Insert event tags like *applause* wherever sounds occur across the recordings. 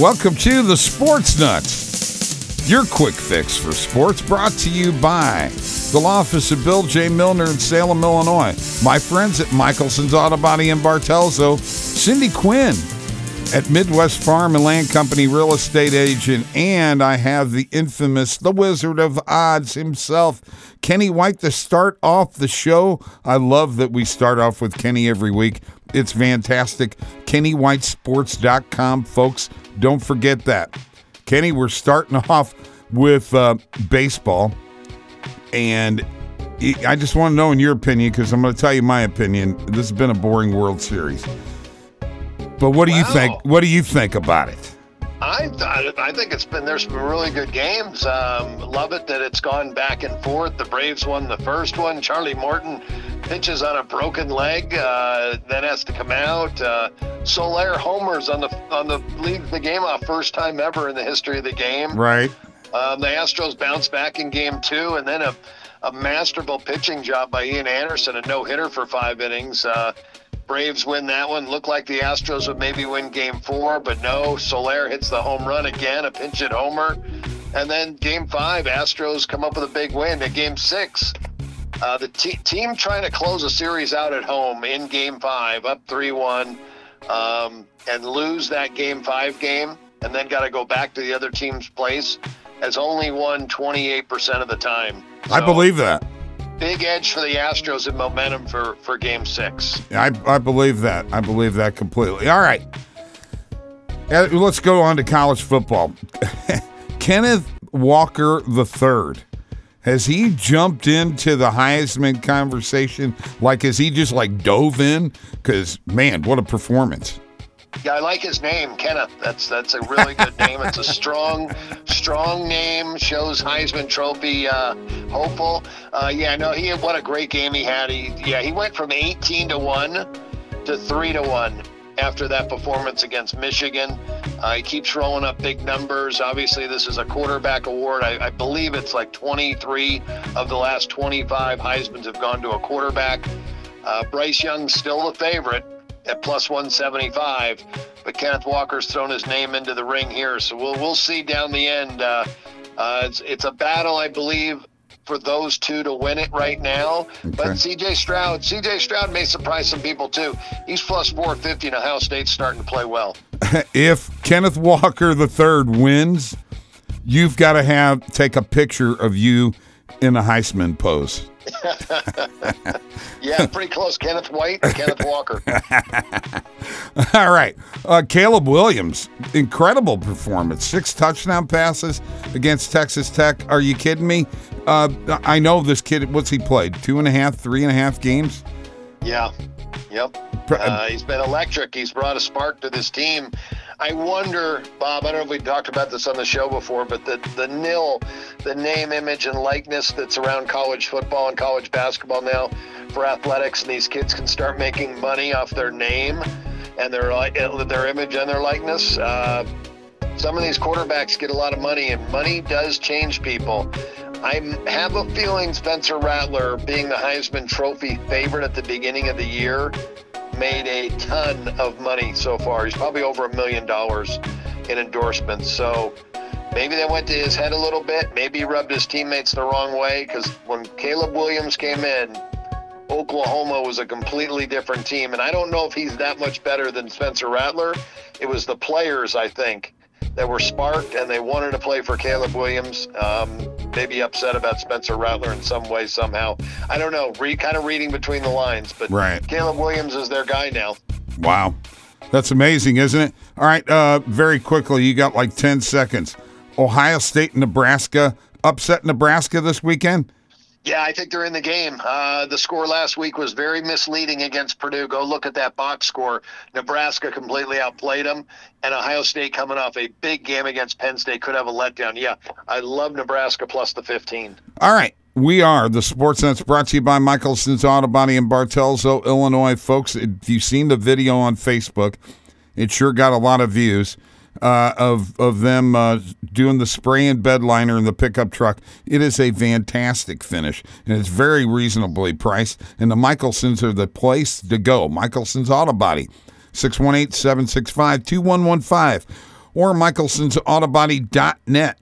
Welcome to the Sports Nutz, your quick fix for sports, brought to you by the law office of Bill J. Milner in Salem, Illinois. My friends at Michelson's Auto Body in Bartelso, Cindy Quinn at Midwest Farm and Land Company real estate agent, and I have the infamous, the Wizard of Odds himself, Kenny White, to start off the show. I love that we start off with Kenny every week. It's fantastic. KennyWhiteSports.com, folks. Don't forget that. Kenny, we're starting *laughs* off with uh, baseball, and I just want to know in your opinion because I'm going to tell you my opinion. This has been a boring World Series. But what do you think? What do you think about it? I thought I think it's been there's some really good games. Um, love it that it's gone back and forth. The Braves won the first one. Charlie Morton pitches on a broken leg, uh, then has to come out. Uh, Soler homers on the on the lead the game off first time ever in the history of the game. Right. Um, the Astros bounce back in game two, and then a, a masterful pitching job by Ian Anderson, a no hitter for five innings. Uh, Braves win that one. Looked like the Astros would maybe win game four, but no. Soler hits the home run again, a pinch hit homer. And then game five, Astros come up with a big win. At game six, uh, the te- team trying to close a series out at home in game five, up 3 1, um, and lose that game five game, and then got to go back to the other team's place, has only won 28% of the time. I believe that. Big edge for the Astros and momentum for, for game six. I, I believe that. I believe that completely. All right. Let's go on to college football. *laughs* Kenneth Walker III. Has he jumped into the Heisman conversation? Like, has he just like dove in? Because, man, what a performance. Yeah, I like his name, Kenneth. That's that's a really good name. It's a *laughs* strong, strong name. Shows Heisman Trophy uh, hopeful. Uh, yeah, no, he what a great game he had. He yeah, he went from 18 to one to three to one after that performance against Michigan. Uh, he keeps rolling up big numbers. Obviously, this is a quarterback award. I, I believe it's like 23 of the last 25 Heisman's have gone to a quarterback. Uh, Bryce Young's still the favorite at plus 175, but Kenneth Walker's thrown his name into the ring here, so we'll we'll see down the end. Uh, uh, it's it's a battle, I believe, for those two to win it right now. But C.J. Stroud, C.J. Stroud may surprise some people too. He's plus 450, and Ohio State's starting to play well. *laughs* if Kenneth Walker III wins, you've got to have take a picture of you in a Heisman pose. *laughs* Yeah, pretty close. Kenneth White, and Kenneth Walker. *laughs* All right. Uh, Caleb Williams, incredible performance. Six touchdown passes against Texas Tech. Are you kidding me? Uh, I know this kid, what's he played? Two and a half, three and a half games? Yeah. Yep. Uh, he's been electric. He's brought a spark to this team. I wonder, Bob. I don't know if we talked about this on the show before, but the the nil, the name, image, and likeness that's around college football and college basketball now for athletics, and these kids can start making money off their name and their uh, their image and their likeness. Uh, some of these quarterbacks get a lot of money, and money does change people. I have a feeling Spencer Rattler, being the Heisman Trophy favorite at the beginning of the year, made a ton of money so far. He's probably over a million dollars in endorsements. So maybe they went to his head a little bit. Maybe he rubbed his teammates the wrong way because when Caleb Williams came in, Oklahoma was a completely different team. And I don't know if he's that much better than Spencer Rattler. It was the players, I think, that were sparked and they wanted to play for Caleb Williams. Um, maybe upset about Spencer Rattler in some way, somehow. I don't know. Re- kind of reading between the lines, but Right. Caleb Williams is their guy now. Wow. That's amazing, isn't it? All right. Uh, very quickly, you got like 10 seconds. Ohio State, Nebraska, upset Nebraska this weekend? Yeah, I think they're in the game. Uh, the score last week was very misleading against Purdue. Go look at that box score. Nebraska completely outplayed them, and Ohio State coming off a big game against Penn State could have a letdown. Yeah, I love Nebraska plus the 15. All right. We are the Sports Nutz brought to you by Michelson's Auto Body in Bartelso, Illinois. Folks, if you've seen the video on Facebook, it sure got a lot of views uh, of, of them uh, doing the spray and bed liner in the pickup truck. It is a fantastic finish, and it's very reasonably priced. And the Michelsons are the place to go. Michelson's Auto Body, 618 765 2115. or michelsonsautobody.net.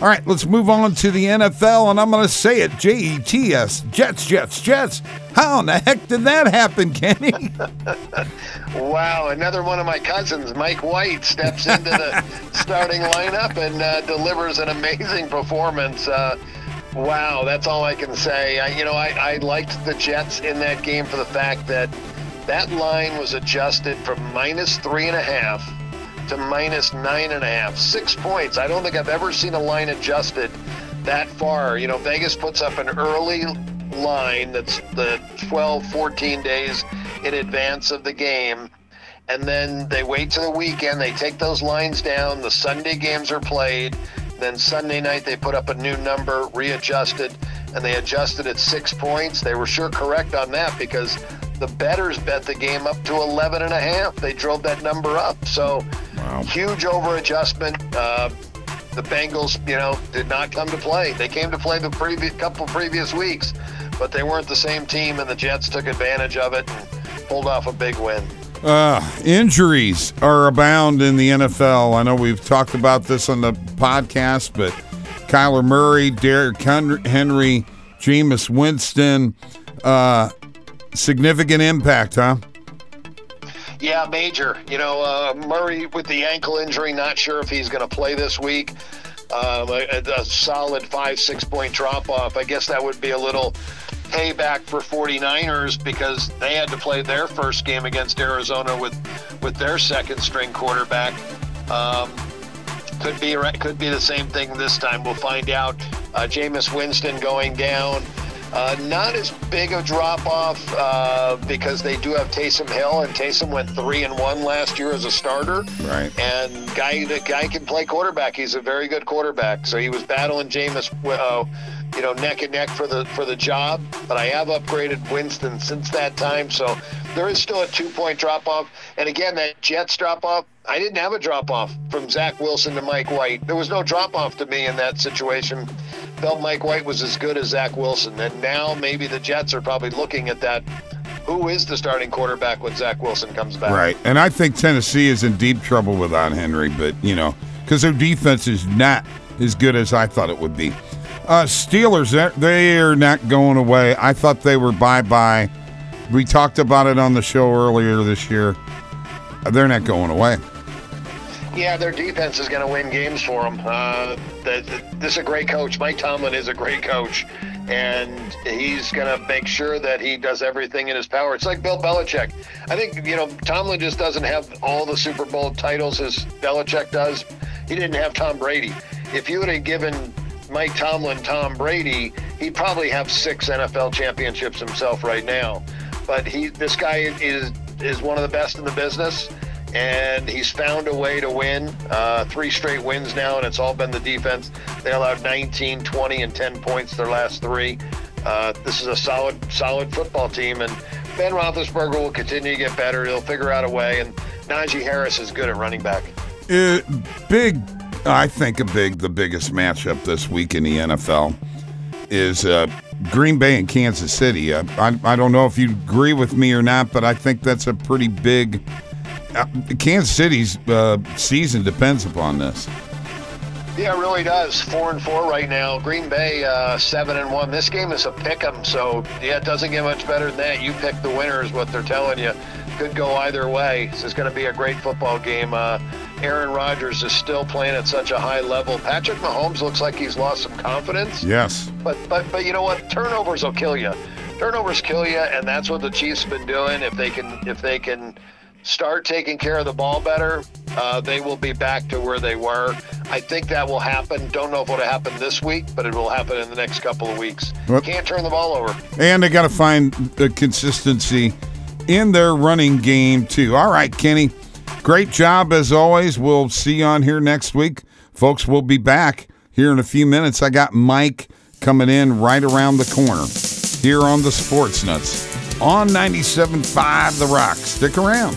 All right, let's move on to the NFL, and I'm going to say it J E T S, Jets, Jets, Jets. How in the heck did that happen, Kenny? *laughs* wow, another one of my cousins, Mike White, steps into the *laughs* starting lineup and uh, delivers an amazing performance. Uh, wow, that's all I can say. I, you know, I, I liked the Jets in that game for the fact that that line was adjusted from minus three and a half to minus nine and a half, six points. I don't think I've ever seen a line adjusted that far. You know, Vegas puts up an early line that's the 12, 14 days in advance of the game. And then they wait to the weekend. They take those lines down. The Sunday games are played. Then Sunday night they put up a new number, readjusted, and they adjusted it six points. They were sure correct on that because the bettors bet the game up to 11 and a half. They drove that number up. So wow. huge over adjustment. Uh, the Bengals, you know, did not come to play. They came to play the previous couple previous weeks, but they weren't the same team, and the Jets took advantage of it and pulled off a big win. Uh, injuries are abound in the NFL. I know we've talked about this on the podcast, but Kyler Murray, Derrick Henry, Jameis Winston, uh, significant impact, huh? Yeah, major. You know, uh, Murray with the ankle injury, not sure if he's going to play this week. Um, a, a, solid five, six point drop off. I guess that would be a little payback for 49ers because they had to play their first game against Arizona with, with their second string quarterback. Um, could be could be the same thing this time. We'll find out. Uh, Jameis Winston going down. Uh, not as big a drop off uh, because they do have Taysom Hill, and Taysom went three and one last year as a starter. Right. And guy the guy can play quarterback. He's a very good quarterback. So he was battling Jameis, uh, you know, neck and neck for the for the job. But I have upgraded Winston since that time. So there is still a two point drop off. And again, that Jets drop off. I didn't have a drop off from Zach Wilson to Mike White. There was no drop off to me in that situation felt Mike White was as good as Zach Wilson. And now maybe the Jets are probably looking at that. Who is the starting quarterback when Zach Wilson comes back? Right. And I think Tennessee is in deep trouble without Henry, but, you know, because their defense is not as good as I thought it would be. Uh, Steelers, they are not going away. I thought they were bye bye. We talked about it on the show earlier this year. They're not going away. Yeah, their defense is going to win games for them. Uh, the, the, this is a great coach. Mike Tomlin is a great coach, and he's going to make sure that he does everything in his power. It's like Bill Belichick. I think you know Tomlin just doesn't have all the Super Bowl titles as Belichick does. He didn't have Tom Brady. If you would have given Mike Tomlin Tom Brady, he'd probably have six NFL championships himself right now. But he, this guy is is one of the best in the business and he's found a way to win. Uh, three straight wins now, and it's all been the defense. They allowed 19, 20, and 10 points their last three. Uh, this is a solid, solid football team, and Ben Roethlisberger will continue to get better. He'll figure out a way, and Najee Harris is good at running back. Uh, big, I think a big, the biggest matchup this week in the NFL is uh, Green Bay and Kansas City. Uh, I, I don't know if you agree with me or not, but I think that's a pretty big uh, Kansas City's uh, season depends upon this. Yeah, it really does. Four and four right now. Green Bay uh, seven and one. This game is a pick 'em, so yeah, it doesn't get much better than that. You pick the winner is what they're telling you. Could go either way. This is going to be a great football game. Aaron Rodgers is still playing at such a high level. Patrick Mahomes looks like he's lost some confidence. Yes. But but but you know what? Turnovers will kill you. Turnovers kill you, and that's what the Chiefs have been doing. If they can if they can start taking care of the ball better, uh, they will be back to where they were. I think that will happen. Don't know if it'll happen this week, but it will happen in the next couple of weeks. Well, Can't turn the ball over. And they got to find the consistency in their running game, too. All right, Kenny. Great job as always. We'll see you on here next week. Folks, we'll be back here in a few minutes. I got Mike coming in right around the corner here on the Sports Nutz on 97.5 The Rock. Stick around.